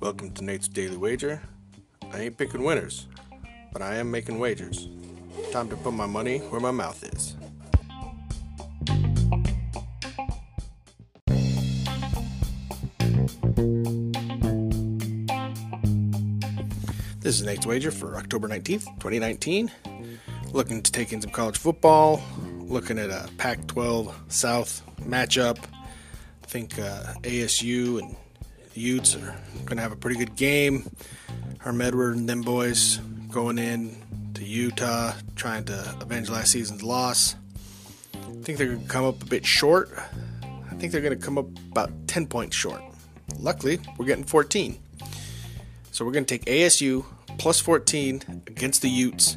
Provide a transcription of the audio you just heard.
Welcome to Nate's Daily Wager. I ain't picking winners, but I am making wagers. Time to put my money where my mouth is. This is Nate's Wager for October 19th, 2019. Looking to take in some college football, looking at a Pac 12 South matchup. I think uh, ASU and Utes are going to have a pretty good game. Herm Edwards and them boys going in to Utah, trying to avenge last season's loss. I think they're going to come up a bit short. I think they're going to come up about 10 points short. Luckily, we're getting 14. So we're going to take ASU plus 14 against the Utes.